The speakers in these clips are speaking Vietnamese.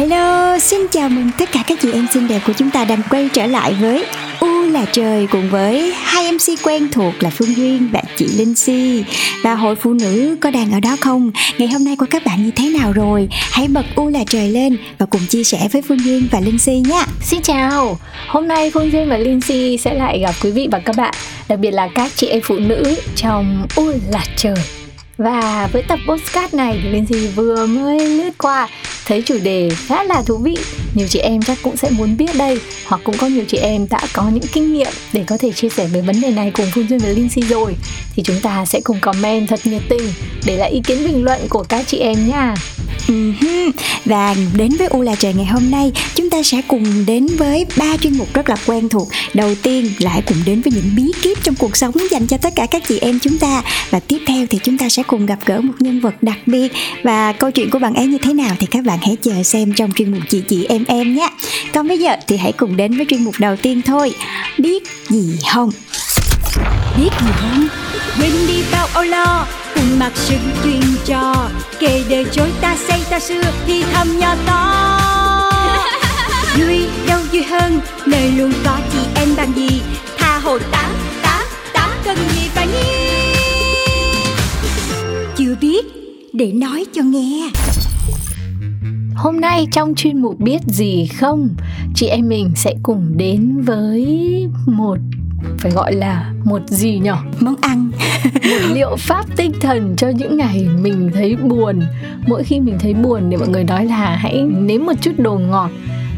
Hello, xin chào mừng tất cả các chị em xinh đẹp của chúng ta đang quay trở lại với U là trời cùng với hai MC quen thuộc là Phương Duyên và chị Linh Si. Và hội phụ nữ có đang ở đó không? Ngày hôm nay của các bạn như thế nào rồi? Hãy bật U là trời lên và cùng chia sẻ với Phương Duyên và Linh Si nhé. Xin chào, hôm nay Phương Duyên và Linh Si sẽ lại gặp quý vị và các bạn, đặc biệt là các chị em phụ nữ trong U là trời. Và với tập postcard này thì Linh Si vừa mới lướt qua thấy chủ đề khá là thú vị. Nhiều chị em chắc cũng sẽ muốn biết đây, hoặc cũng có nhiều chị em đã có những kinh nghiệm để có thể chia sẻ về vấn đề này cùng Phương Duyên và Linh Si rồi. Thì chúng ta sẽ cùng comment thật nhiệt tình, để lại ý kiến bình luận của các chị em nha. Và đến với U là trời ngày hôm nay, Chúng ta sẽ cùng đến với ba chuyên mục rất là quen thuộc. Đầu tiên lại cùng đến với những bí kíp trong cuộc sống dành cho tất cả các chị em chúng ta. Và tiếp theo thì chúng ta sẽ cùng gặp gỡ một nhân vật đặc biệt. Và câu chuyện của bạn ấy như thế nào thì các bạn hãy chờ xem trong chuyên mục chị chị em em nhé. Còn bây giờ thì hãy cùng đến với chuyên mục đầu tiên thôi. Biết gì không? biết gì không? Quên đi bao âu lo mặc sự truyền trò kể đời chối ta xây ta xưa thì thầm nhỏ to. Vui đâu vui hơn nơi luôn có chị em bằng gì. Tha hồ tám tám tám cần gì phải nhi chưa biết để nói cho nghe. Hôm nay trong chuyên mục biết gì không, chị em mình sẽ cùng đến với một phải gọi là một gì nhở? Món ăn. Một liệu pháp tinh thần cho những ngày mình thấy buồn. Mỗi khi mình thấy buồn thì mọi người nói là hãy nếm một chút đồ ngọt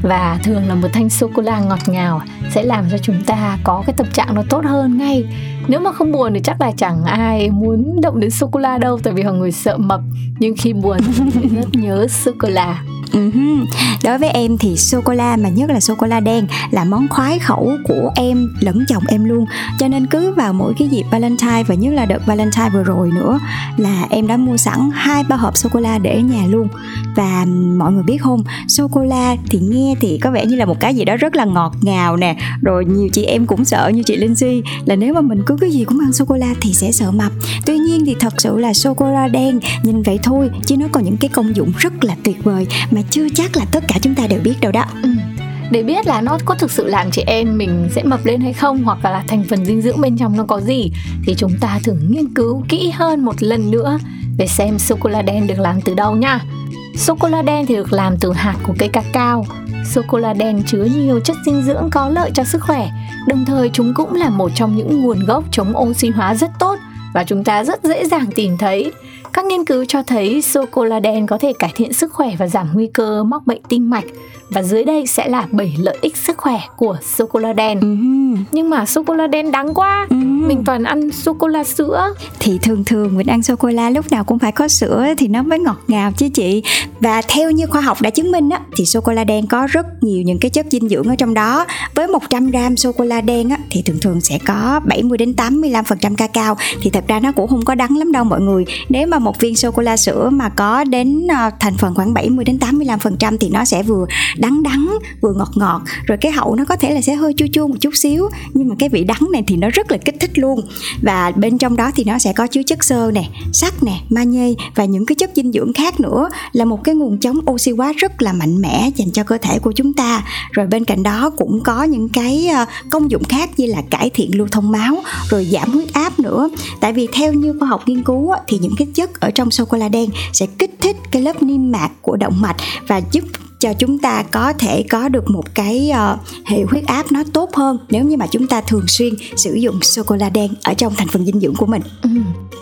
và thường là một thanh sô cô la ngọt ngào sẽ làm cho chúng ta có cái tâm trạng nó tốt hơn ngay. Nếu mà không buồn thì chắc là chẳng ai muốn động đến sô cô la đâu, tại vì họ người sợ mập. Nhưng khi buồn thì rất nhớ sô cô la Uh-huh. Ừ Đối với em thì sô cô la mà nhất là sô cô la đen là món khoái khẩu của em, lẫn chồng em luôn. Cho nên cứ vào mỗi cái dịp Valentine và nhất là đợt Valentine vừa rồi nữa là em đã mua sẵn hai ba hộp sô cô la để ở nhà luôn. Và mọi người biết không sô cô la thì nghe thì có vẻ như là một cái gì đó rất là ngọt ngào nè. Rồi nhiều chị em cũng sợ, như chị Linh Si là nếu mà mình cứ cái gì cũng ăn sô cô la thì sẽ sợ mập. Tuy nhiên thì thật sự là sô cô la đen, nhìn vậy thôi, chứ nó còn những cái công dụng rất là tuyệt vời mà chưa chắc là tất cả chúng ta đều biết đâu đó. Ừ. để biết là nó có thực sự làm chị em mình sẽ mập lên hay không, hoặc là thành phần dinh dưỡng bên trong nó có gì, thì chúng ta thử nghiên cứu kỹ hơn một lần nữa để xem sô cô la đen được làm từ đâu nha sô cô la đen thì được làm từ hạt của cây cacao. Sô cô la đen chứa nhiều chất dinh dưỡng có lợi cho sức khỏe. Đồng thời, chúng cũng là một trong những nguồn gốc chống oxy hóa rất tốt và chúng ta rất dễ dàng tìm thấy. Các nghiên cứu cho thấy sô cô la đen có thể cải thiện sức khỏe và giảm nguy cơ mắc bệnh tim mạch và dưới đây sẽ là 7 lợi ích sức khỏe của sô cô la đen. Uh-huh. Nhưng mà sô cô la đen đắng quá. Uh-huh. Mình toàn ăn sô cô la sữa. Thì thường thường mình ăn sô cô la lúc nào cũng phải có sữa thì nó mới ngọt ngào chứ chị. Và theo như khoa học đã chứng minh á thì sô cô la đen có rất nhiều những cái chất dinh dưỡng ở trong đó. Với 100 gram sô cô la đen á thì thường thường sẽ có 70 đến 85% cacao thì thật ra nó cũng không có đắng lắm đâu mọi người. Nếu mà một viên sô cô la sữa mà có đến ờ, thành phần khoảng 70 đến 85% thì nó sẽ vừa đắng đắng, vừa ngọt ngọt, rồi cái hậu nó có thể là sẽ hơi chua chua một chút xíu. Nhưng mà cái vị đắng này thì nó rất là kích thích luôn. Và bên trong đó thì nó sẽ có chứa chất xơ nè, sắt nè, magie và những cái chất dinh dưỡng khác nữa. Là một cái nguồn chống oxy hóa rất là mạnh mẽ dành cho cơ thể của chúng ta. Rồi bên cạnh đó cũng có những cái ờ, công dụng khác như là cải thiện lưu thông máu, rồi giảm huyết áp nữa. Tại vì theo như khoa học nghiên cứu thì những cái chất ở trong sô cô la đen sẽ kích thích cái lớp niêm mạc của động mạch và giúp cho chúng ta có thể có được một cái uh, hệ huyết áp nó tốt hơn nếu như mà chúng ta thường xuyên sử dụng sô cô la đen ở trong thành phần dinh dưỡng của mình. Ừ.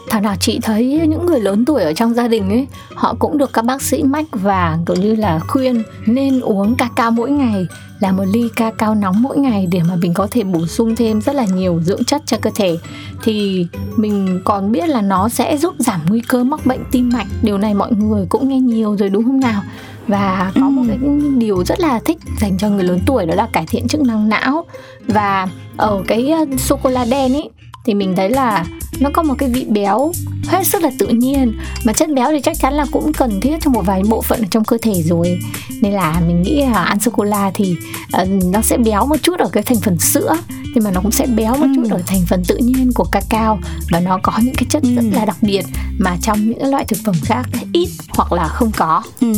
Thảo nào chị thấy những người lớn tuổi ở trong gia đình ấy Họ cũng được các bác sĩ mách và kiểu như là khuyên nên uống cacao mỗi ngày là một ly ca cao nóng mỗi ngày để mà mình có thể bổ sung thêm rất là nhiều dưỡng chất cho cơ thể. Thì mình còn biết là nó sẽ giúp giảm nguy cơ mắc bệnh tim mạch. Điều này mọi người cũng nghe nhiều rồi đúng không nào? Và có một cái điều rất là thích dành cho người lớn tuổi đó là cải thiện chức năng não. Và ở cái sô cô la đen ấy thì mình thấy là nó có một cái vị béo hết sức là tự nhiên. Mà chất béo thì chắc chắn là cũng cần thiết cho một vài bộ phận ở trong cơ thể rồi. Nên là mình nghĩ là ăn sô cô la thì uh, nó sẽ béo một chút ở cái thành phần sữa nhưng mà nó cũng sẽ béo một chút ừ. ở thành phần tự nhiên của cacao và nó có những cái chất ừ. rất là đặc biệt mà trong những loại thực phẩm khác ít hoặc là không có ừ.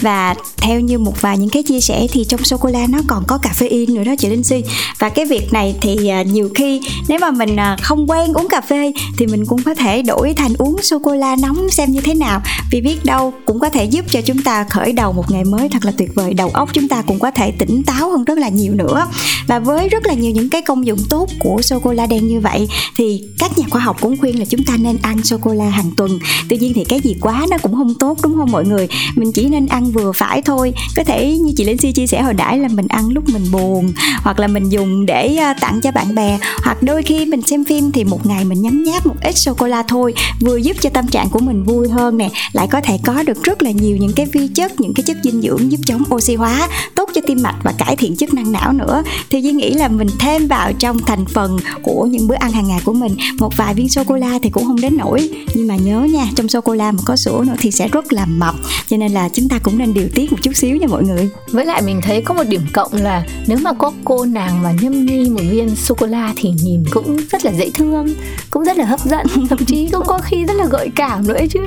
và theo như một vài những cái chia sẻ thì trong sô cô la nó còn có caffeine nữa đó chị Linh Si và cái việc này thì à, nhiều khi nếu mà mình à, không quen uống cà phê thì mình cũng có thể đổi thành uống sô cô la nóng xem như thế nào vì biết đâu cũng có thể giúp cho chúng ta khởi đầu một ngày mới thật là tuyệt vời đầu óc chúng ta cũng có thể tỉnh táo hơn rất là nhiều nữa và với rất là nhiều những cái công dụng tốt của sô cô la đen như vậy thì các nhà khoa học cũng khuyên là chúng ta nên ăn sô cô la hàng tuần. Tuy nhiên thì cái gì quá nó cũng không tốt, đúng không mọi người? Mình chỉ nên ăn vừa phải thôi. Có thể như chị Linh Si chia sẻ hồi nãy là mình ăn lúc mình buồn, hoặc là mình dùng để ờ, tặng cho bạn bè, hoặc đôi khi mình xem phim thì một ngày mình nhấm nháp một ít sô cô la thôi, vừa giúp cho tâm trạng của mình vui hơn nè. Lại có thể có được rất là nhiều những cái vi chất, những cái chất dinh dưỡng giúp chống oxy hóa, tốt cho tim mạch và cải thiện chức năng não nữa. Thì Duy nghĩ là mình thêm vào trong thành phần của những bữa ăn hàng ngày của mình. Một vài viên sô cô la thì cũng không đến nổi nhưng mà nhớ nha trong sô cô la mà có sữa nữa thì sẽ rất là mập. Cho nên là chúng ta cũng nên điều tiết một chút xíu nha mọi người. Với lại mình thấy có một điểm cộng là nếu mà có cô nàng mà nhâm nhi một viên sô cô la thì nhìn cũng rất là dễ thương cũng rất là hấp dẫn. Thậm chí cũng có khi rất là gợi cảm nữa chứ.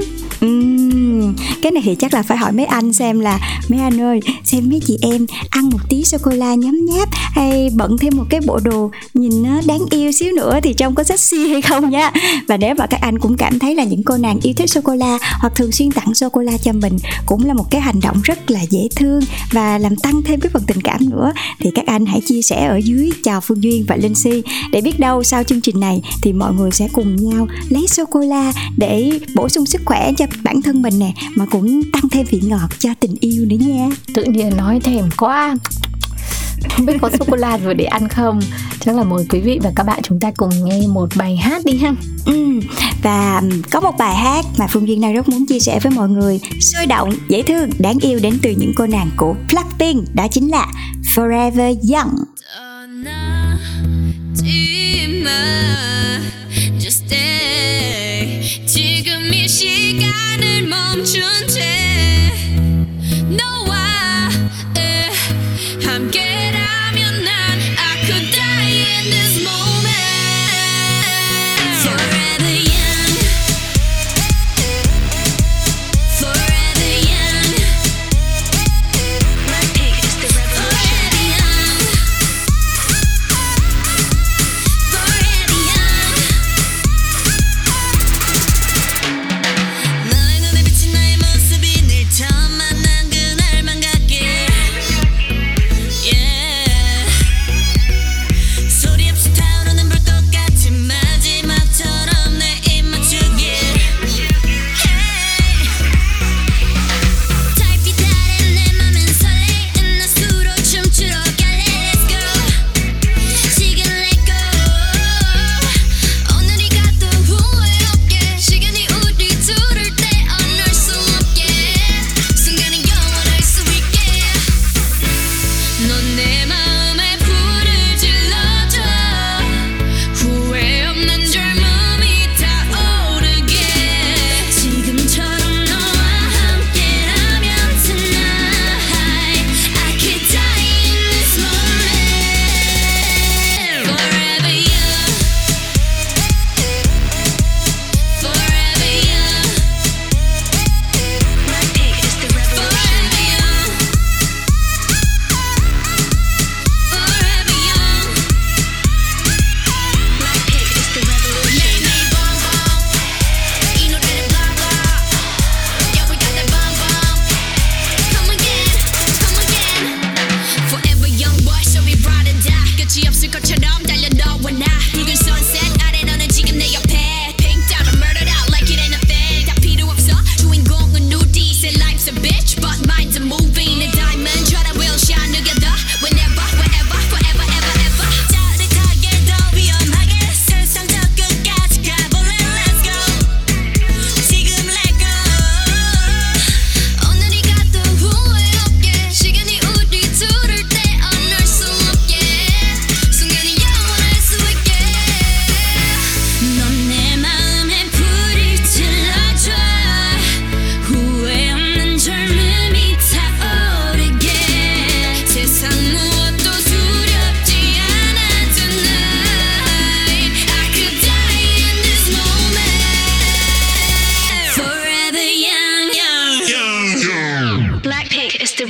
Uhm, cái này thì chắc là phải hỏi mấy anh xem là, mấy anh ơi, xem mấy chị em ăn một tí sô cô la nhấm nháp hay bận thêm một cái bộ đồ nhìn nó đáng yêu xíu nữa thì trông có sexy hay không nha và nếu mà các anh cũng cảm thấy là những cô nàng yêu thích sô cô la hoặc thường xuyên tặng sô cô la cho mình cũng là một cái hành động rất là dễ thương và làm tăng thêm cái phần tình cảm nữa, thì các anh hãy chia sẻ ở dưới. Chào phương duyên và linh si. Để biết đâu sau chương trình này thì mọi người sẽ cùng nhau lấy sô cô la để bổ sung sức khỏe cho bản thân mình nè mà cũng tăng thêm vị ngọt cho tình yêu nữa nha tự nhiên nói thèm quá không biết có sô cô la rồi để ăn không chắc là mời quý vị và các bạn chúng ta cùng nghe một bài hát đi ha ừ, và có một bài hát mà phương duyên đang rất muốn chia sẻ với mọi người sôi động dễ thương đáng yêu đến từ những cô nàng của blackpink đó chính là forever young Just stay. 지금 이 시간 을 멈춘 채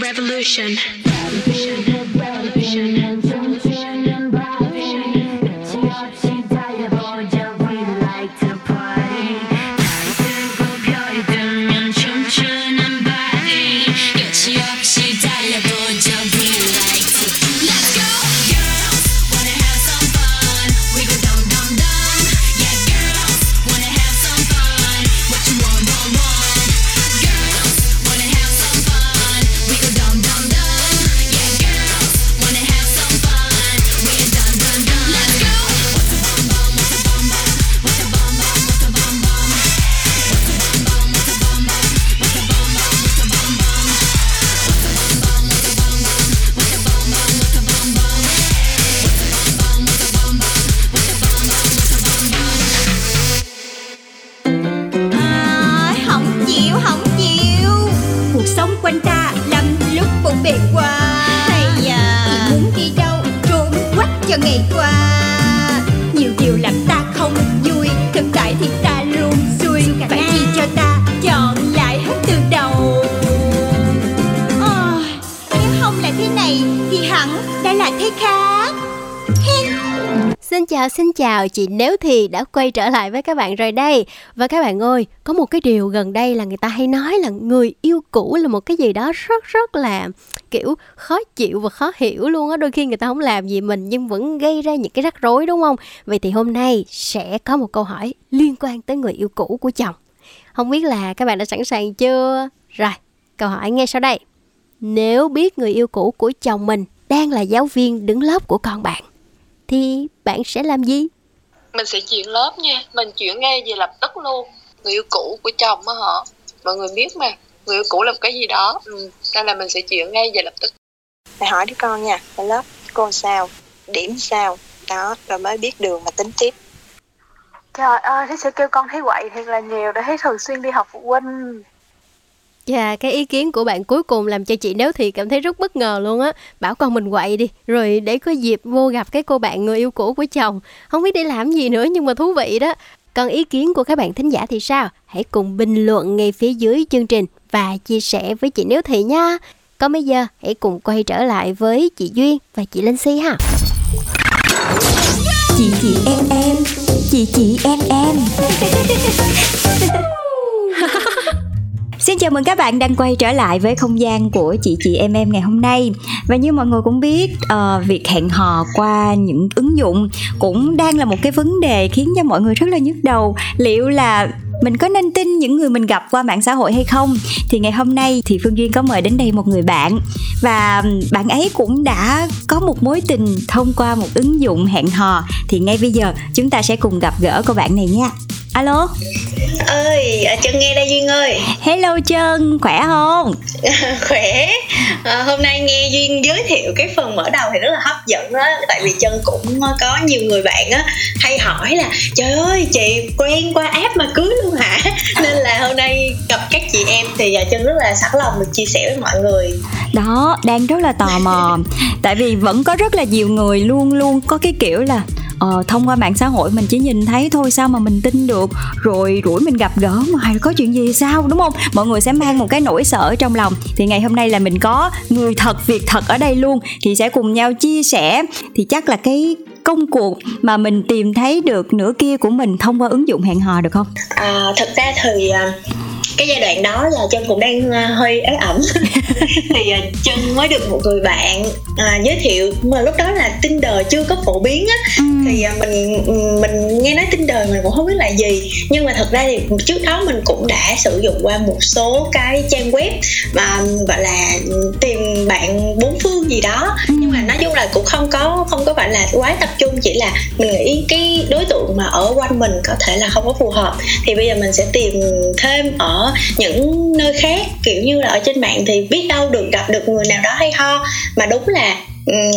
revolution, quanh ta lắm lúc cũng bề qua hay à. muốn đi đâu trốn quách cho ngày qua nhiều điều làm. Xin chào xin chào. Chị Nếu Thì đã quay trở lại với các bạn rồi đây. Và các bạn ơi, có một cái điều gần đây là người ta hay nói là người yêu cũ là một cái gì đó rất rất là kiểu khó chịu và khó hiểu luôn á. Đôi khi người ta không làm gì mình nhưng vẫn gây ra những cái rắc rối đúng không? Vậy thì hôm nay sẽ có một câu hỏi liên quan tới người yêu cũ của chồng. Không biết là các bạn đã sẵn sàng chưa? Rồi, câu hỏi ngay sau đây. Nếu biết người yêu cũ của chồng mình đang là giáo viên đứng lớp của con bạn thì bạn sẽ làm gì? Mình sẽ chuyển lớp nha, mình chuyển ngay về lập tức luôn. Người yêu cũ của chồng á hả? Mọi người biết mà, người yêu cũ làm cái gì đó, ừ. nên là mình sẽ chuyển ngay về lập tức. Mày hỏi đứa con nha, ở lớp cô sao, điểm sao, đó, rồi mới biết đường mà tính tiếp. Trời ơi, thế sẽ kêu con thấy quậy thiệt là nhiều để thấy thường xuyên đi học phụ huynh Dạ, cái ý kiến của bạn cuối cùng làm cho chị nếu thì cảm thấy rất bất ngờ luôn á. Bảo con mình quậy đi, rồi để có dịp vô gặp cái cô bạn người yêu cũ của chồng. Không biết để làm gì nữa nhưng mà thú vị đó. Còn ý kiến của các bạn thính giả thì sao? Hãy cùng bình luận ngay phía dưới chương trình và chia sẻ với chị Nếu Thị nha. Còn bây giờ hãy cùng quay trở lại với chị Duyên và chị Linh Si ha. Chị chị em em, chị chị em em. Xin chào mừng các bạn đang quay trở lại với không gian của chị chị em em ngày hôm nay. Và như mọi người cũng biết uh, Việc hẹn hò qua những ứng dụng Cũng đang là một cái vấn đề khiến cho mọi người rất là nhức đầu. Liệu là mình có nên tin những người mình gặp qua mạng xã hội hay không? Thì ngày hôm nay thì phương duyên có mời đến đây một người bạn. Và bạn ấy cũng đã có một mối tình thông qua một ứng dụng hẹn hò. Thì ngay bây giờ chúng ta sẽ cùng gặp gỡ cô bạn này nha alo? Ơi chân nghe đây duyên ơi. Hello chân khỏe không? Khỏe. À, hôm nay nghe duyên giới thiệu cái phần mở đầu thì rất là hấp dẫn đó tại vì chân cũng có nhiều người bạn á hay hỏi là trời ơi chị quen qua app mà cưới luôn hả? Nên là hôm nay gặp các chị em thì à, chân rất là sẵn lòng được chia sẻ với mọi người. Đó đang rất là tò mò. Tại vì vẫn có rất là nhiều người luôn luôn có cái kiểu là ờ, thông qua mạng xã hội mình chỉ nhìn thấy thôi sao mà mình tin được? Rồi rủi mình gặp gỡ mà có chuyện gì sao đúng không? Mọi người sẽ mang một cái nỗi sợ trong lòng. Thì ngày hôm nay là mình có người thật việc thật ở đây luôn thì sẽ cùng nhau chia sẻ. Thì chắc là cái công cuộc mà mình tìm thấy được nửa kia của mình thông qua ứng dụng hẹn hò được không? À, thật ra thì à, cái giai đoạn đó là chân cũng đang à, hơi ế ẩm. Thì chân mới được một người bạn à, giới thiệu. Mà lúc đó là tinder chưa có phổ biến á. Ừ. thì mình mình nghe nói tinder mình cũng không biết là gì. Nhưng mà thật ra thì trước đó mình cũng đã sử dụng qua một số cái trang web mà gọi là tìm bạn bốn phương gì đó. Ừ. nhưng mà nói chung là cũng không có không có phải là quá tập trung. Chỉ là mình nghĩ cái đối tượng mà ở quanh mình có thể là không có phù hợp. Thì bây giờ mình sẽ tìm thêm ở những nơi khác kiểu như là ở trên mạng thì biết đâu được gặp được người nào đó hay ho. Mà đúng là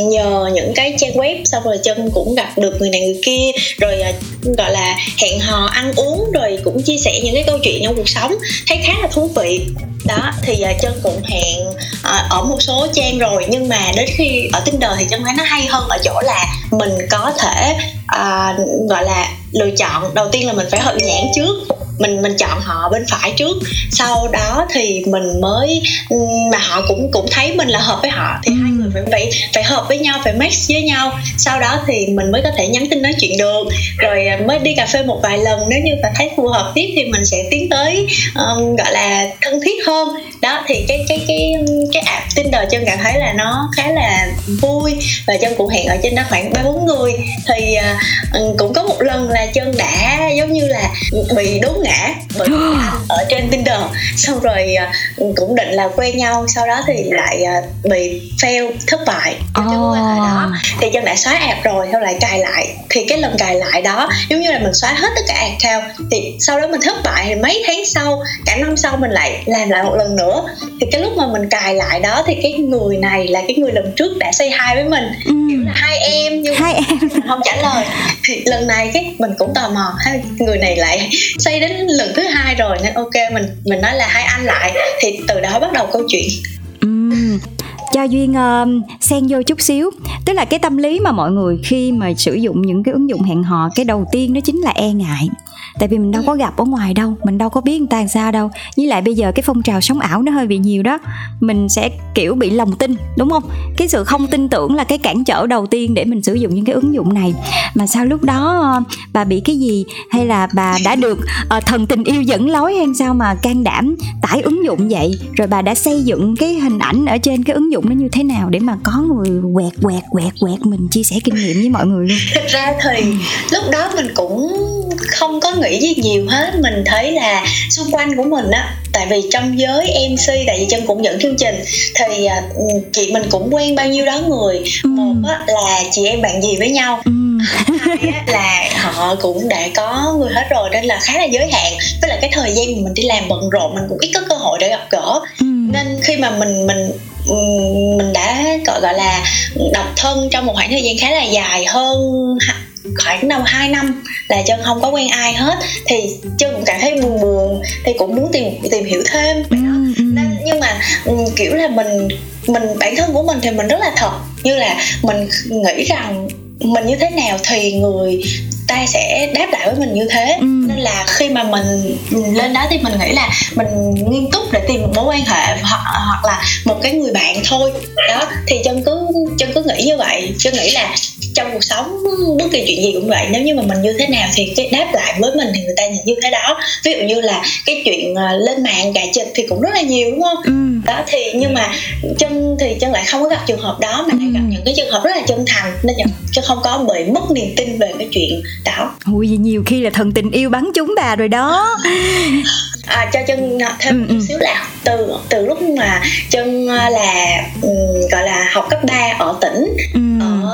nhờ những cái trang web xong rồi chân cũng gặp được người này người kia rồi à, gọi là hẹn hò ăn uống rồi cũng chia sẻ những cái câu chuyện trong cuộc sống. Thấy khá là thú vị. Đó thì à, chân cũng hẹn à, ở một số trang rồi nhưng mà đến khi ở tinder thì chân thấy nó hay hơn ở chỗ là mình có thể uh, gọi là lựa chọn. Đầu tiên là mình phải hợp nhãn trước mình mình chọn họ bên phải trước. Sau đó thì mình mới mà họ cũng cũng thấy mình là hợp với họ thì hai người phải phải phải hợp với nhau phải match với nhau. Sau đó thì mình mới có thể nhắn tin nói chuyện được. Rồi à, mới đi cà phê một vài lần. Nếu như mà thấy phù hợp tiếp thì mình sẽ tiến tới um, gọi là thân thiết hơn. Đó thì cái cái cái cái app Tinder chân cảm thấy là nó khá là vui và chân cũng hẹn ở trên đó khoảng ba bốn người. Thì uh, cũng có một lần là chân đã giống như là bị đốn ngã bởi ở trên Tinder. Xong rồi uh, cũng định là quen nhau. Sau đó thì lại uh, bị fail thất bại. Trong oh. mối quan hệ đó thì chân đã xóa app rồi sau lại cài lại thì cái lần cài lại đó giống như là mình xóa hết tất cả account thì sau đó mình thất bại thì mấy tháng sau cả năm sau mình lại làm lại một lần nữa. Thì cái lúc mà mình cài lại đó thì cái người này là cái người lần trước đã say hi với mình. Ừ. kiểu là hai em nhưng hai em. không trả lời. Thì lần này cái mình cũng tò mò hai người này lại say đến lần thứ hai rồi nên ok mình mình nói là hai anh lại. Thì từ đó bắt đầu câu chuyện cho duyên uh, xen vô chút xíu. Tức là cái tâm lý mà mọi người khi mà sử dụng những cái ứng dụng hẹn hò cái đầu tiên đó chính là e ngại tại vì mình đâu có gặp ở ngoài đâu mình đâu có biết người ta làm sao đâu. Với lại bây giờ cái phong trào sống ảo nó hơi bị nhiều đó. Mình sẽ kiểu bị lòng tin đúng không? Cái sự không tin tưởng là cái cản trở đầu tiên để mình sử dụng những cái ứng dụng này. Mà sao lúc đó bà bị cái gì? Hay là bà đã được uh, thần tình yêu dẫn lối hay sao mà can đảm tải ứng dụng vậy? Rồi bà đã xây dựng cái hình ảnh ở trên cái ứng dụng nó như thế nào để mà có người quẹt quẹt quẹt quẹt? Mình chia sẻ kinh nghiệm với mọi người luôn. Thực ra thì lúc đó mình cũng không có nghĩ gì nhiều hết mình thấy là xung quanh của mình á tại vì trong giới mc tại vì chân cũng dẫn chương trình thì à, chị mình cũng quen bao nhiêu đó người ừ. một á là chị em bạn gì với nhau ừ. hai á là họ cũng đã có người hết rồi nên là khá là giới hạn với lại cái thời gian mình đi làm bận rộn mình cũng ít có cơ hội để gặp gỡ ừ. nên khi mà mình mình mình đã gọi gọi là độc thân trong một khoảng thời gian khá là dài hơn khoảng đâu hai năm là chân không có quen ai hết. Thì chân cũng cảm thấy buồn buồn thì cũng muốn tìm tìm hiểu thêm. Ừ, ừ. nên nhưng mà ừ, kiểu là mình mình bản thân của mình thì mình rất là thật. Như là mình nghĩ rằng mình như thế nào thì người ta sẽ đáp lại với mình như thế. Ừ. nên là khi mà mình lên đó thì mình nghĩ là mình nghiêm túc để tìm một mối quan hệ hoặc, hoặc là một cái người bạn thôi. Đó thì chân cứ chân cứ nghĩ như vậy. Chân nghĩ là trong cuộc sống bất kỳ chuyện gì cũng vậy. Nếu như mà mình như thế nào thì cái đáp lại với mình thì người ta nhìn như thế đó. Ví dụ như là cái chuyện ờ, lên mạng gà chịch thì cũng rất là nhiều đúng không? Ừ. đó thì nhưng mà chân thì chân lại không có gặp trường hợp đó mà lại gặp những cái trường hợp rất là chân thành nên chân không có bị mất niềm tin về cái chuyện đó. Ui nhiều khi là thần tình yêu bắn chúng bà rồi đó à, cho chân thêm ừ, một ừ. xíu là từ từ lúc mà chân ờ, là um, gọi là học cấp 3 ở tỉnh ừ.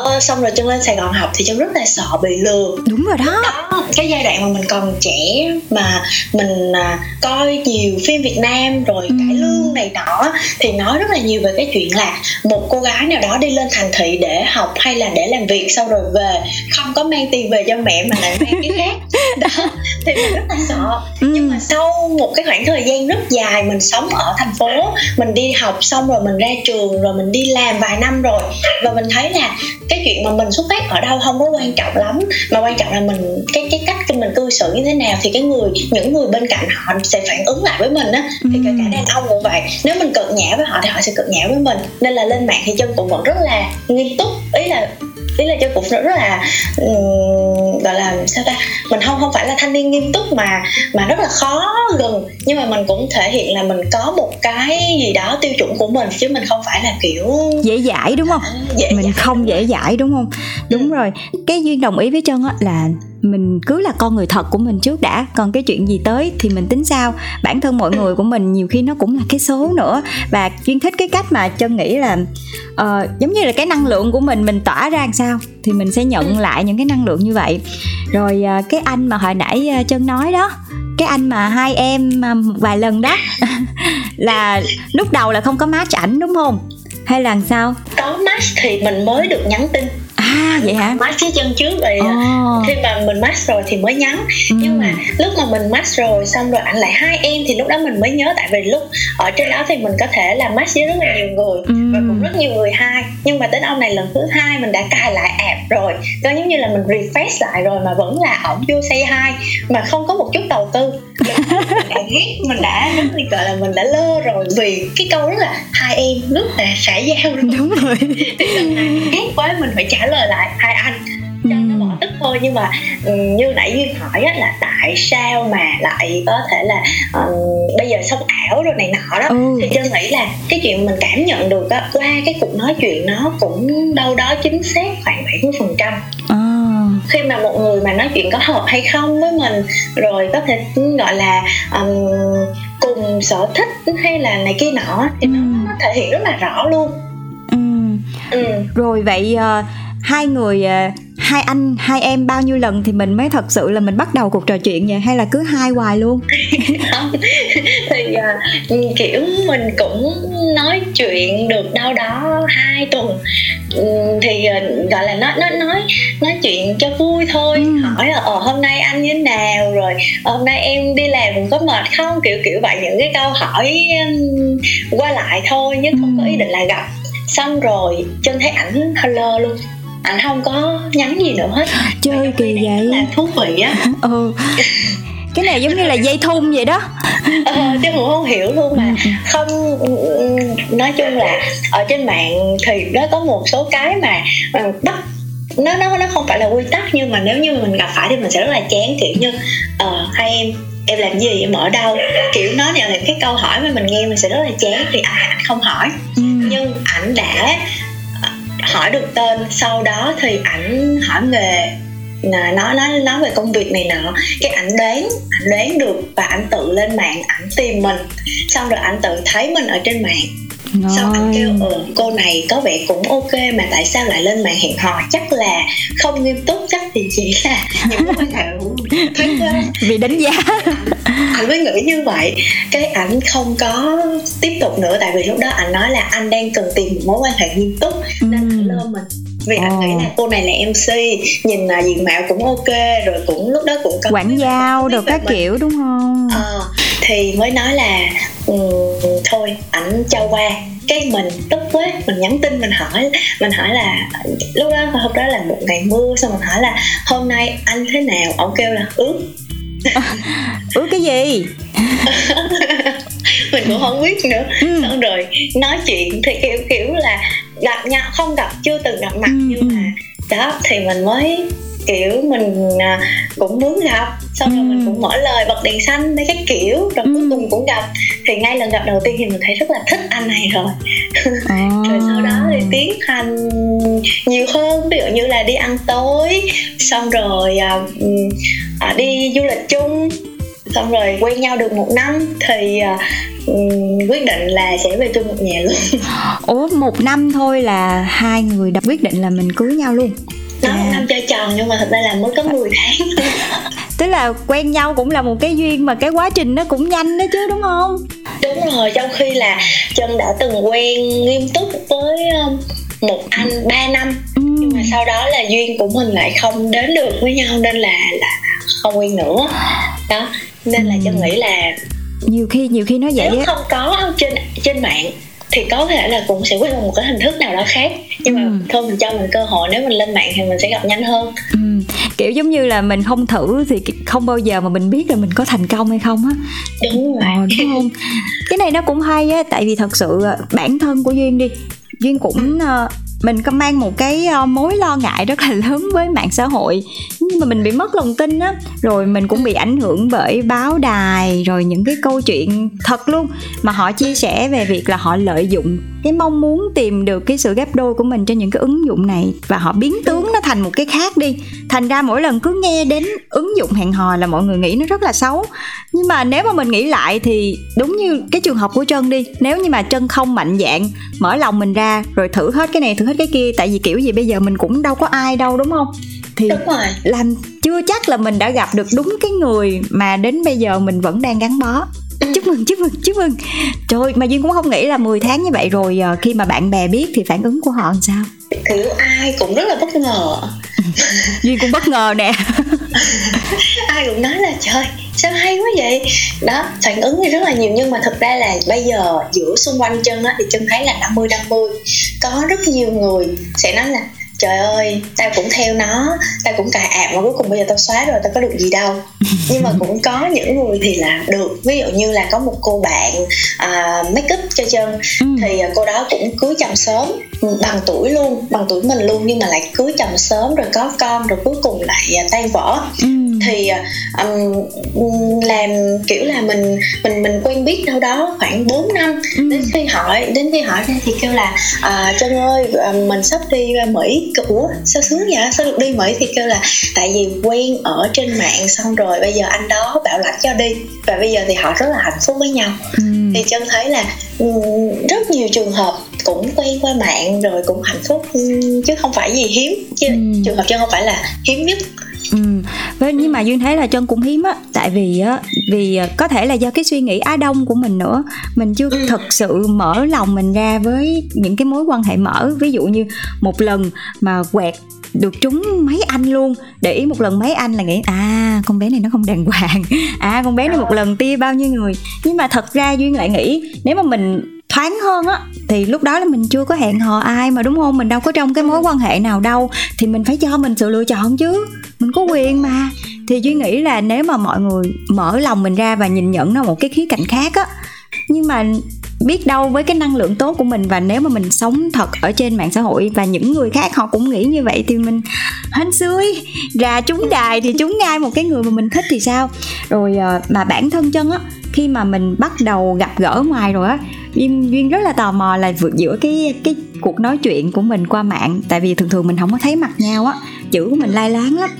ở xong rồi chân lên Sài Gòn học thì chân rất là sợ bị lừa đúng rồi đó, đó cái giai đoạn mà mình còn trẻ mà mình à, coi nhiều phim Việt Nam rồi ừ. cải lương này nọ thì nói rất là nhiều về cái chuyện là một cô gái nào đó đi lên thành thị để học hay là để làm việc sau rồi về không có mang tiền về cho mẹ mà lại mang cái khác đó thì mình rất là sợ. Ừ. nhưng mà sau một cái khoảng thời gian rất dài mình sống ở thành phố mình đi học xong rồi mình ra trường rồi mình đi làm vài năm rồi và mình thấy là cái chuyện mà mình xuất phát ở đâu không có quan trọng lắm. Mà quan trọng là mình cái cái cách mình cư xử như thế nào thì cái người những người bên cạnh họ sẽ phản ứng lại với mình á. Thì kể cả đàn ông cũng vậy nếu mình cợt nhã với họ thì họ sẽ cợt nhã với mình. Nên là lên mạng thì chân cũng vẫn rất là nghiêm túc. Ý là ý là chân cũng rất là um, gọi là sao ta? Mình không không phải là thanh niên nghiêm túc mà mà rất là khó gần. Nhưng mà mình cũng thể hiện là mình có một cái gì đó tiêu chuẩn của mình chứ mình không phải là kiểu dễ dãi đúng không? À, dễ mình dãi không dễ dãi đúng không? Đúng ừ. rồi. Cái duyên đồng ý với chân á là mình cứ là con người thật của mình trước đã. Còn cái chuyện gì tới thì mình tính sao bản thân mọi người của mình nhiều khi nó cũng là cái số nữa. Và chuyên thích cái cách mà chân nghĩ là uh, giống như là cái năng lượng của mình mình tỏa ra làm sao thì mình sẽ nhận lại những cái năng lượng như vậy. Rồi uh, cái anh mà hồi nãy ờ, uh, chân nói đó cái anh mà hai em uh, vài lần đó là lúc đầu là không có match ảnh đúng không? Hay là sao? Có match thì mình mới được nhắn tin à vậy hả? Mask cái chân trước rồi Ồ. khi mà mình mask rồi thì mới nhắn. Ừ. nhưng mà lúc mà mình mask rồi xong rồi ảnh lại hai em thì lúc đó mình mới nhớ tại vì lúc ở trên đó thì mình có thể là mask với rất là nhiều người Ừ. và cũng rất nhiều người hai. Nhưng mà đến ông này lần thứ hai mình đã cài lại app rồi. Coi giống như là mình refresh lại rồi mà vẫn là ổng vô say hai mà không có một chút đầu tư. Lúc mình đã ghét mình đã gọi là mình đã lơ rồi vì cái câu rất là hai em rất là xã giao đúng rồi. Thì lần này ghét quá mình phải trả lời lại hai anh cho nó bỏ tức thôi nhưng mà ừ, như nãy duyên hỏi á, là tại sao mà lại có thể là ừ, bây giờ sống ảo rồi này nọ đó Ừ. thì chân nghĩ là cái chuyện mình cảm nhận được á, qua cái cuộc nói chuyện nó cũng đâu đó chính xác khoảng 70% phần trăm à. khi mà một người mà nói chuyện có hợp hay không với mình rồi có thể gọi là um, cùng sở thích hay là này kia nọ thì nó, nó thể hiện rất là rõ luôn ừ. ừ. rồi vậy ờ, hai người ờ, hai anh hai em bao nhiêu lần thì mình mới thật sự là mình bắt đầu cuộc trò chuyện vậy? Hay là cứ hai hoài luôn? Không. Thì à, kiểu mình cũng nói chuyện được đâu đó hai tuần. Ừ, thì à, gọi là nó nó nói nói chuyện cho vui thôi. Ừ. hỏi là ờ hôm nay anh như thế nào rồi? "Ờ, hôm nay em đi làm có mệt không? Kiểu kiểu vậy những cái câu hỏi um, qua lại thôi chứ không có ý định là gặp. Xong rồi chân thấy ảnh lơ luôn ảnh không có nhắn gì nữa hết. Chơi kỳ vậy. là thú vị á. Ừ. Cái này giống như là dây thun vậy đó. Ờ, chứ cũng không hiểu luôn mà. Không nói chung là ở trên mạng thì nó có một số cái mà bắt nó nó nó không phải là quy tắc nhưng mà nếu như mình gặp phải thì mình sẽ rất là chán kiểu như ờ hai em em làm gì em ở đâu? Kiểu nó là cái câu hỏi mà mình nghe mình sẽ rất là chán thì à anh không hỏi. Ừ. nhưng ảnh đã hỏi được tên sau đó thì ảnh hỏi nghề là nói nói nói về công việc này nọ. Cái ảnh đoán ảnh đoán được và ảnh tự lên mạng ảnh tìm mình. Xong rồi ảnh tự thấy mình ở trên mạng. Xong ảnh kêu ừ cô này có vẻ cũng ok mà tại sao lại lên mạng hẹn hò? Chắc là không nghiêm túc chắc thì chỉ là những mối quan hệ thoáng vì đánh giá. Ảnh mới nghĩ như vậy. Cái ảnh không có tiếp tục nữa tại vì lúc đó ảnh nói là anh đang cần tìm một mối quan hệ nghiêm túc nên ảnh lơ mình vì ảnh Ồ. nghĩ là cô này là mc nhìn là diện mạo cũng ok rồi cũng lúc đó cũng có quảng giao về các mình. kiểu đúng không Ờ, thì mới nói là um, thôi ảnh cho qua cái mình tức quá mình nhắn tin mình hỏi mình hỏi là lúc đó hôm đó là một ngày mưa xong mình hỏi là hôm nay anh thế nào ông kêu là ướt ướt cái gì mình cũng không biết nữa Ừ. xong rồi nói chuyện thì kiểu kiểu là gặp nhau không gặp chưa từng gặp mặt Ừ, nhưng ừ. mà đó thì mình mới kiểu mình à, cũng muốn gặp xong rồi Ừ. mình cũng mở lời bật đèn xanh mấy cái kiểu rồi cuối Ừ. cùng cũng gặp thì ngay lần gặp đầu tiên thì mình thấy rất là thích anh này rồi à. rồi sau đó thì tiến hành nhiều hơn ví dụ như là đi ăn tối xong rồi à, à, đi du lịch chung xong rồi quen nhau được một năm thì ừm, quyết định là sẽ về chung một nhà luôn. Ủa một năm thôi là hai người đã quyết định là mình cưới nhau luôn? Nó một À. năm chơi tròn nhưng mà thật ra là mới có 10 tháng. Tức là quen nhau cũng là một cái duyên mà cái quá trình nó cũng nhanh đó chứ đúng không? Đúng rồi trong khi là trân đã từng quen nghiêm túc với um, một anh 3 năm. Ừ. nhưng mà sau đó là duyên của mình lại không đến được với nhau nên là là không quen nữa. Đó nên là Ừ. trân nghĩ là nhiều khi nhiều khi nó vậy nếu không có trên trên mạng thì có thể là cũng sẽ quyết một cái hình thức nào đó khác. Nhưng mà Ừ. thôi mình cho mình cơ hội nếu mình lên mạng thì mình sẽ gặp nhanh hơn. Ừ. kiểu giống như là mình không thử thì không bao giờ mà mình biết là mình có thành công hay không á. Đúng rồi. Ờ, đúng không? Cái này nó cũng hay á tại vì thật sự ờ, bản thân của duyên đi duyên cũng ờ, mình có mang một cái mối lo ngại rất là lớn với mạng xã hội nhưng mà mình bị mất lòng tin á. Rồi mình cũng bị ảnh hưởng bởi báo đài, rồi những cái câu chuyện thật luôn. Mà họ chia sẻ về việc là họ lợi dụng cái mong muốn tìm được cái sự ghép đôi của mình trên những cái ứng dụng này. Và họ biến tướng nó thành một cái khác đi. Thành ra mỗi lần cứ nghe đến ứng dụng hẹn hò là mọi người nghĩ nó rất là xấu. Nhưng mà nếu mà mình nghĩ lại thì đúng như cái trường hợp của trân đi. Nếu như mà trân không mạnh dạn mở lòng mình ra, rồi thử hết cái này, thử hết cái kia, tại vì kiểu gì bây giờ mình cũng đâu có ai đâu, đúng không? Thì làm chưa chắc là mình đã gặp được đúng cái người mà đến bây giờ mình vẫn đang gắn bó. Chúc mừng chúc mừng chúc mừng. Trời ơi, mà duyên cũng không nghĩ là 10 tháng như vậy rồi ờ, khi mà bạn bè biết thì phản ứng của họ làm sao? Kiểu ai cũng rất là bất ngờ. Duyên cũng bất ngờ nè. Ai cũng nói là trời sao hay quá vậy? Đó phản ứng thì rất là nhiều nhưng mà thực ra là bây giờ giữa xung quanh chân á thì chân thấy là 50 50 có rất nhiều người sẽ nói là trời ơi tao cũng theo nó tao cũng cài ạp mà cuối cùng bây giờ tao xóa rồi tao có được gì đâu. Nhưng mà cũng có những người thì là được ví dụ như là có một cô bạn uh, make up cho chân ừ. thì cô đó cũng cưới chồng sớm bằng tuổi luôn bằng tuổi mình luôn nhưng mà lại cưới chồng sớm rồi có con rồi cuối cùng lại uh, tan vỡ. Ừ thì um, làm kiểu là mình mình mình quen biết đâu đó khoảng 4 năm. Ừ. đến khi hỏi đến khi hỏi ra thì kêu là à, Trân ơi à, mình sắp đi Mỹ ủa sao sướng vậy? Sao được đi Mỹ? Thì kêu là tại vì quen ở trên mạng xong rồi bây giờ anh đó bảo lãnh cho đi. Và bây giờ thì họ rất là hạnh phúc với nhau. Ừ. thì Trân thấy là rất nhiều trường hợp cũng quen qua mạng rồi cũng hạnh phúc chứ không phải gì hiếm. Chứ ừ. trường hợp Trân không phải là hiếm nhất ừ. Với nhưng mà duyên thấy là chân cũng hiếm á. Tại vì á vì ờ, có thể là do cái suy nghĩ á đông của mình nữa. Mình chưa ừ. thực sự mở lòng mình ra với những cái mối quan hệ mở. Ví dụ như một lần mà quẹt được trúng mấy anh luôn. Để ý một lần mấy anh là nghĩ à con bé này nó không đàng hoàng. À con bé này một lần tia bao nhiêu người. Nhưng mà thật ra duyên lại nghĩ nếu mà mình thoáng hơn á thì lúc đó là mình chưa có hẹn hò ai mà đúng không? Mình đâu có trong cái mối quan hệ nào đâu. Thì mình phải cho mình sự lựa chọn chứ mình có quyền mà. Thì duy nghĩ là nếu mà mọi người mở lòng mình ra và nhìn nhận nó một cái khía cạnh khác á, nhưng mà biết đâu với cái năng lượng tốt của mình và nếu mà mình sống thật ở trên mạng xã hội và những người khác họ cũng nghĩ như vậy thì mình hên xui. Ra trúng đài thì trúng ngay một cái người mà mình thích thì sao? Rồi ờ, mà bản thân chân á, khi mà mình bắt đầu gặp gỡ ngoài rồi á, duyên duyên rất là tò mò là vượt giữa cái cái cuộc nói chuyện của mình qua mạng. Tại vì thường thường mình không có thấy mặt nhau á, chữ của mình lai láng lắm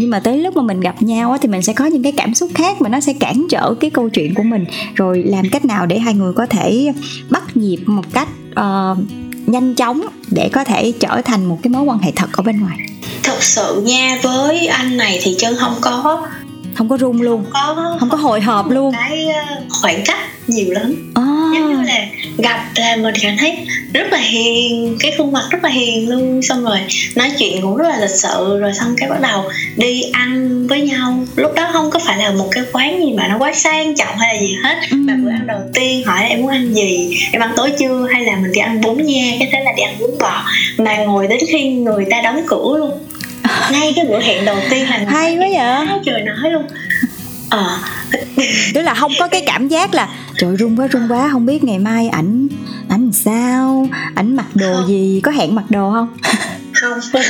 nhưng mà tới lúc mà mình gặp nhau á thì mình sẽ có những cái cảm xúc khác mà nó sẽ cản trở cái câu chuyện của mình. Rồi làm cách nào để hai người có thể bắt nhịp một cách uh, nhanh chóng để có thể trở thành một cái mối quan hệ thật ở bên ngoài? Thật sự nha với anh này thì chân không có không có rung luôn. Không có không có hồi hộp luôn. cái ờ, khoảng cách nhiều lắm. Oh. giống như là gặp là mình cảm thấy rất là hiền cái khuôn mặt rất là hiền luôn. Xong rồi nói chuyện cũng rất là lịch sự rồi xong cái bắt đầu đi ăn với nhau. Lúc đó không có phải là một cái quán gì mà nó quá sang trọng hay là gì hết. Ừ. mà bữa ăn đầu tiên hỏi là em muốn ăn gì em ăn tối chưa hay là mình đi ăn bún nha cái thế là đi ăn bún bò. Mà ngồi đến khi người ta đóng cửa luôn ngay cái bữa hẹn đầu tiên là hay quá vậy. trời nói luôn. Ờ. Tức là không có cái cảm giác là trời run quá run quá không biết ngày mai ảnh ảnh sao ảnh mặc đồ không. gì có hẹn mặc đồ không? Không.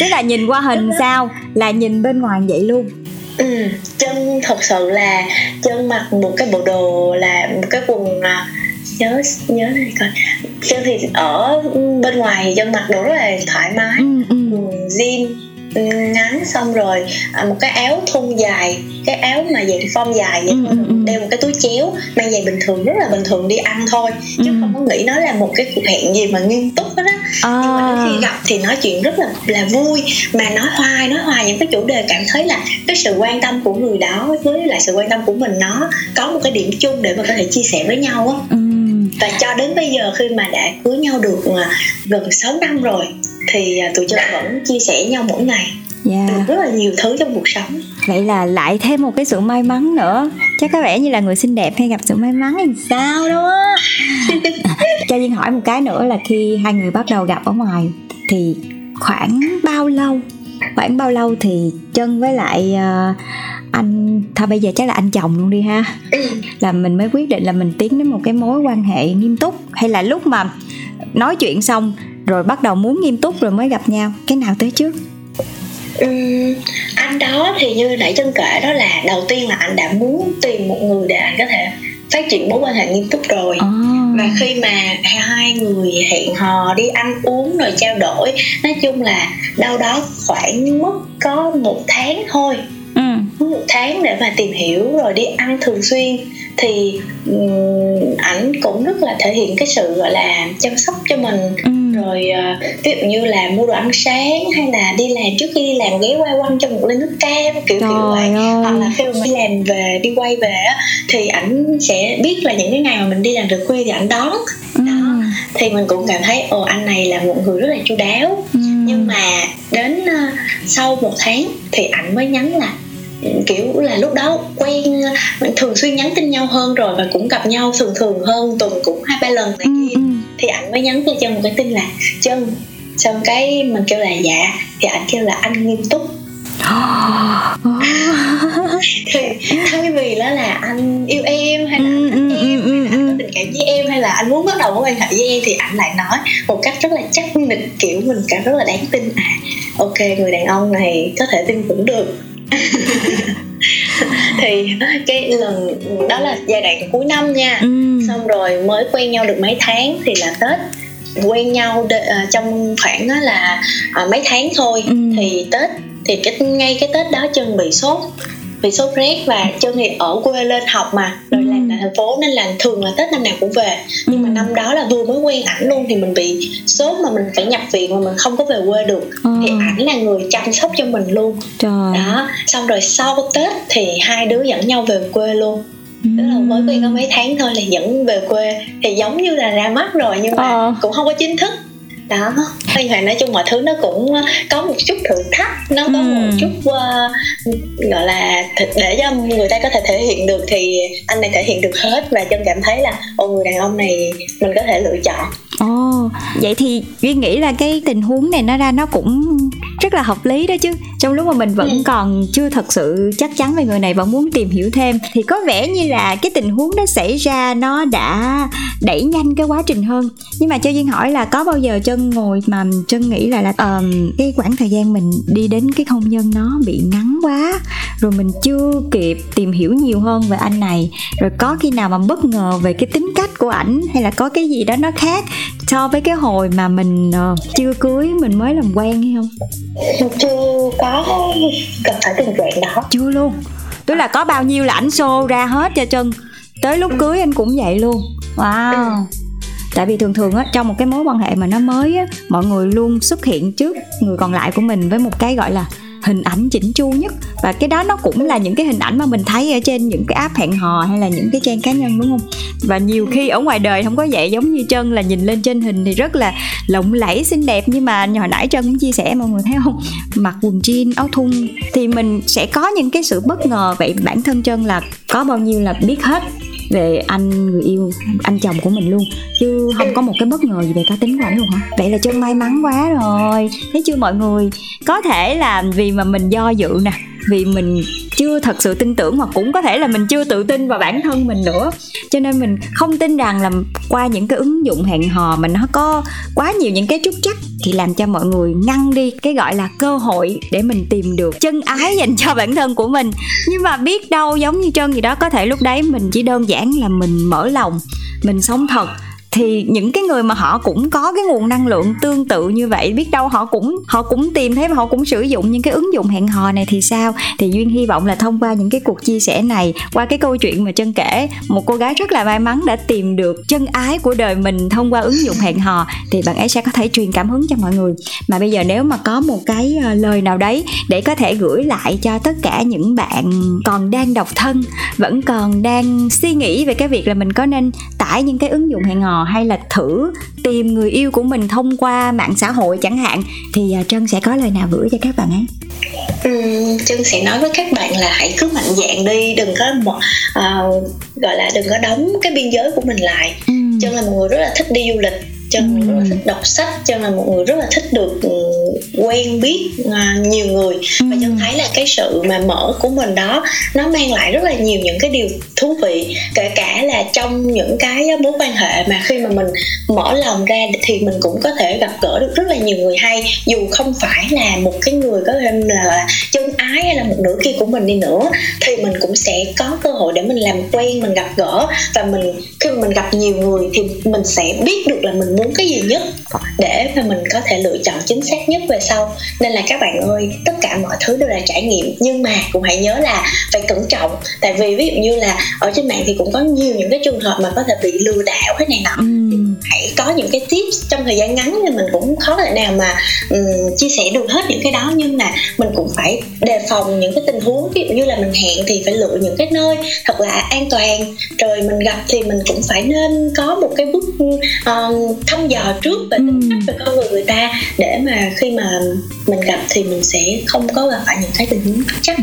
Tức là nhìn qua hình sao là nhìn bên ngoài vậy luôn. Ừ chân thật sự là chân mặc một cái bộ đồ là một cái quần à, nhớ nhớ này coi. Chân thì ở bên ngoài thì chân mặc đồ rất là thoải mái ừ, ừ. quần jean ngắn xong rồi à, một cái áo thun dài cái áo mà dạng form dài vậy. Ừ, ừ, ừ, đeo một cái túi chéo mang giày bình thường rất là bình thường đi ăn thôi. Chứ ừ. không có nghĩ nó là một cái cuộc hẹn gì mà nghiêm túc hết á. À. nhưng mà đến khi gặp thì nói chuyện rất là là vui. Mà nói hoài nói hoài những cái chủ đề cảm thấy là cái sự quan tâm của người đó với lại sự quan tâm của mình nó có một cái điểm chung để mà có thể chia sẻ với nhau á. Ừ và cho đến bây giờ khi mà đã cưới nhau được à, gần 6 năm rồi thì à, tụi chơi vẫn chia sẻ nhau mỗi ngày. Yeah. được rất là nhiều thứ trong cuộc sống. Vậy là lại thêm một cái sự may mắn nữa. Chắc có vẻ như là người xinh đẹp hay gặp sự may mắn thì sao đó. Cho duyên hỏi một cái nữa là khi hai người bắt đầu gặp ở ngoài thì khoảng bao lâu? Khoảng bao lâu thì chân với lại uh, anh thôi bây giờ chắc là anh chồng luôn đi ha. Ừ. là mình mới quyết định là mình tiến đến một cái mối quan hệ nghiêm túc. Hay là lúc mà nói chuyện xong rồi bắt đầu muốn nghiêm túc rồi mới gặp nhau cái nào tới trước? Uhm, anh đó thì như nãy chân kể đó là đầu tiên là anh đã muốn tìm một người để anh có thể phát triển mối quan hệ nghiêm túc rồi. Oh. và khi mà hai người hẹn hò đi ăn uống rồi trao đổi nói chung là đâu đó khoảng mất có một tháng thôi ừ. một tháng để mà tìm hiểu rồi đi ăn thường xuyên thì um, ảnh cũng rất là thể hiện cái sự gọi là chăm sóc cho mình. Ừ. Rồi uh, ví dụ như là mua đồ ăn sáng hay là đi làm trước khi đi làm ghé qua quanh cho một ly nước cam kiểu Trời kiểu vậy. Hoặc là khi mà đi làm về đi quay về á thì ảnh sẽ biết là những cái ngày mà mình đi làm về khuya thì ảnh đón. Ừ. đó. Thì mình cũng cảm thấy ồ anh này là một người rất là chu đáo. Ừ. nhưng mà đến uh, sau một tháng thì ảnh mới nhắn là kiểu là lúc đó quen uh, thường xuyên nhắn tin nhau hơn rồi và cũng gặp nhau thường thường hơn tuần cũng hai ba lần này Ừ, kia. ừ. thì ảnh mới nhắn cho chân một cái tin là chân xong cái mình kêu là dạ. Thì ảnh kêu là anh nghiêm túc. Thì thay vì đó là anh yêu em hay là Ừ, anh ừ, thích em hay là anh có tình cảm với em hay là anh muốn bắt đầu mối quan hệ với em thì ảnh lại nói một cách rất là chắc nịch kiểu mình cảm rất là đáng tin. À ok người đàn ông này có thể tin tưởng được thì cái lần đó là giai đoạn cuối năm nha Ừ. xong rồi mới quen nhau được mấy tháng thì là tết quen nhau đ- à, trong khoảng là à, mấy tháng thôi Ừ. thì tết thì cái ngay cái tết đó chân bị sốt bị sốt rét và chân thì ở quê lên học mà. Rồi Ừ. làm tại thành phố nên là thường là tết năm nào cũng về. Nhưng mà năm đó là vừa mới quen ảnh luôn thì mình bị sốt mà mình phải nhập viện mà mình không có về quê được. Ờ. thì ảnh là người chăm sóc cho mình luôn. Trời. đó xong rồi sau tết thì hai đứa dẫn nhau về quê luôn. Tức là mới quen có mấy tháng thôi là dẫn về quê. Thì giống như là ra mắt rồi nhưng mà Ờ. cũng không có chính thức đó. Nhưng mà nói chung mọi thứ nó cũng có một chút thử thách. Nó có Ừ. một chút uh, gọi là để cho người ta có thể thể hiện được thì anh này thể hiện được hết và chân cảm thấy là ô người đàn ông này mình có thể lựa chọn Ồ, vậy thì Duyên nghĩ là cái tình huống này nó ra nó cũng rất là hợp lý đó chứ. Trong lúc mà mình vẫn Ừ. còn chưa thật sự chắc chắn về người này và muốn tìm hiểu thêm Thì có vẻ như là cái tình huống đó xảy ra nó đã đẩy nhanh cái quá trình hơn. Nhưng mà cho Duyên hỏi là có bao giờ chân ngồi mà chân nghĩ là là ờm, cái khoảng thời gian mình đi đến cái hôn nhân nó bị ngắn quá Rồi mình chưa kịp tìm hiểu nhiều hơn về anh này Rồi có khi nào mà bất ngờ về cái tính cách của ảnh hay là có cái gì đó nó khác so với cái hồi mà mình ờ, chưa cưới mình mới làm quen hay không? Chưa có gặp phải tình trạng đó. Chưa luôn. Tức là có bao nhiêu là ảnh xô ra hết cho chân tới lúc cưới anh cũng vậy luôn. Wow. Tại vì thường thường á trong một cái mối quan hệ mà nó mới á mọi người luôn xuất hiện trước người còn lại của mình với một cái gọi là hình ảnh chỉnh chu nhất. Và cái đó nó cũng là những cái hình ảnh mà mình thấy ở trên những cái app hẹn hò hay là những cái trang cá nhân, đúng không? Và nhiều khi ở ngoài đời không có vậy, giống như chân là nhìn lên trên hình thì rất là lộng lẫy, xinh đẹp. Nhưng mà hồi nãy chân cũng chia sẻ, mọi người thấy không? Mặc quần jean, áo thun thì mình sẽ có những cái sự bất ngờ. Vậy bản thân chân là có bao nhiêu là biết hết? Về anh người yêu, anh chồng của mình luôn. Chứ không có một cái bất ngờ gì về cá tính của ảnh luôn hả? Vậy là chân may mắn quá rồi. Thấy chưa mọi người? Có thể là vì mà mình do dự nè, vì mình chưa thật sự tin tưởng hoặc cũng có thể là mình chưa tự tin vào bản thân mình nữa. Cho nên mình không tin rằng là qua những cái ứng dụng hẹn hò mà nó có quá nhiều những cái trúc trắc thì làm cho mọi người ngăn đi cái gọi là cơ hội để mình tìm được chân ái dành cho bản thân của mình. Nhưng mà biết đâu giống như trơn gì đó, có thể lúc đấy mình chỉ đơn giản là mình mở lòng mình sống thật thì những cái người mà họ cũng có cái nguồn năng lượng tương tự như vậy, biết đâu họ cũng họ cũng tìm thấy và họ cũng sử dụng những cái ứng dụng hẹn hò này thì sao? Thì duyên hy vọng là thông qua những cái cuộc chia sẻ này, qua cái câu chuyện mà chân kể, một cô gái rất là may mắn đã tìm được chân ái của đời mình thông qua ứng dụng hẹn hò, thì bạn ấy sẽ có thể truyền cảm hứng cho mọi người. Mà bây giờ nếu mà có một cái ờ, lời nào đấy để có thể gửi lại cho tất cả những bạn còn đang độc thân, vẫn còn đang suy nghĩ về cái việc là mình có nên tải những cái ứng dụng hẹn hò hay là thử tìm người yêu của mình thông qua mạng xã hội chẳng hạn thì à, trân sẽ có lời nào gửi cho các bạn ấy? Ừm, chân sẽ nói với các bạn là hãy cứ mạnh dạn đi đừng có à, gọi là đừng có đóng cái biên giới của mình lại. Ừm. chân là một người rất là thích đi du lịch chân rất là thích đọc sách chân là một người rất là thích được ừ, quen biết à, nhiều người. Và chân thấy là cái sự mà mở của mình đó nó mang lại rất là nhiều những cái điều thú vị. Kể cả là trong những cái mối quan hệ mà khi mà mình mở lòng ra thì mình cũng có thể gặp gỡ được rất là nhiều người hay. Dù không phải là một cái người có thể là chân ái hay là một nửa kia của mình đi nữa thì mình cũng sẽ có cơ hội để mình làm quen mình gặp gỡ. Và mình khi mà mình gặp nhiều người thì mình sẽ biết được là mình muốn cái gì nhất để mà mình có thể lựa chọn chính xác nhất về sau. Nên là các bạn ơi tất cả mọi thứ đều là trải nghiệm. Nhưng mà cũng hãy nhớ là phải cẩn trọng. Tại vì ví dụ như là ở trên mạng thì cũng có nhiều những cái trường hợp mà có thể bị lừa đảo cái này nọ. Ừm. hãy có những cái tips trong thời gian ngắn thì mình cũng khó thể nào mà um, chia sẻ được hết những cái đó. Nhưng mà mình cũng phải đề phòng những cái tình huống ví dụ như là mình hẹn thì phải lựa những cái nơi thật là an toàn. Rồi mình gặp thì mình cũng phải nên có một cái bước uh, thăm dò trước về tính cách về con người người ta để mà khi mà mình gặp thì mình sẽ không có gặp phải những cái tình huống chắc.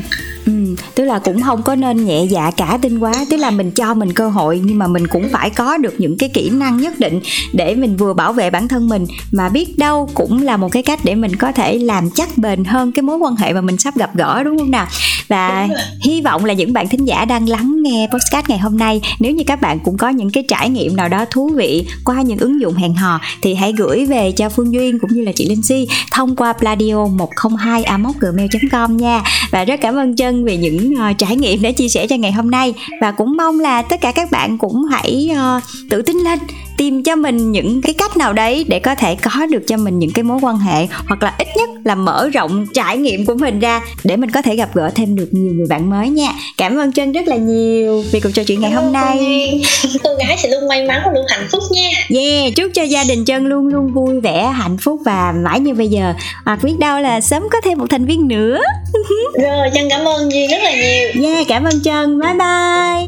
Ừ, tức là cũng không có nên nhẹ dạ cả tin quá. Tức là mình cho mình cơ hội nhưng mà mình cũng phải có được những cái kỹ năng nhất định để mình vừa bảo vệ bản thân mình. Mà biết đâu cũng là một cái cách để mình có thể làm chắc bền hơn cái mối quan hệ mà mình sắp gặp gỡ đúng không nào? Và hy vọng là những bạn thính giả đang lắng nghe podcast ngày hôm nay nếu như các bạn cũng có những cái trải nghiệm nào đó thú vị qua những ứng dụng hẹn hò thì hãy gửi về cho Phương Duyên cũng như là chị Linh Si thông qua pladio 102 gmail com nha và rất cảm ơn chân về những uh, trải nghiệm để chia sẻ cho ngày hôm nay. Và cũng mong là tất cả các bạn cũng hãy uh, tự tin lên tìm cho mình những cái cách nào đấy để có thể có được cho mình những cái mối quan hệ hoặc là ít nhất là mở rộng trải nghiệm của mình ra để mình có thể gặp gỡ thêm được nhiều người bạn mới nha. Cảm ơn trân rất là nhiều vì cuộc trò chuyện ngày hôm nay. Cô gái sẽ luôn may mắn và luôn hạnh phúc nha. Yeah chúc cho gia đình trân luôn luôn vui vẻ hạnh phúc và mãi như bây giờ. Hoặc biết đâu là sớm có thêm một thành viên nữa. Rồi trân cảm ơn duyên rất là nhiều. Yeah cảm ơn trân. Bye bye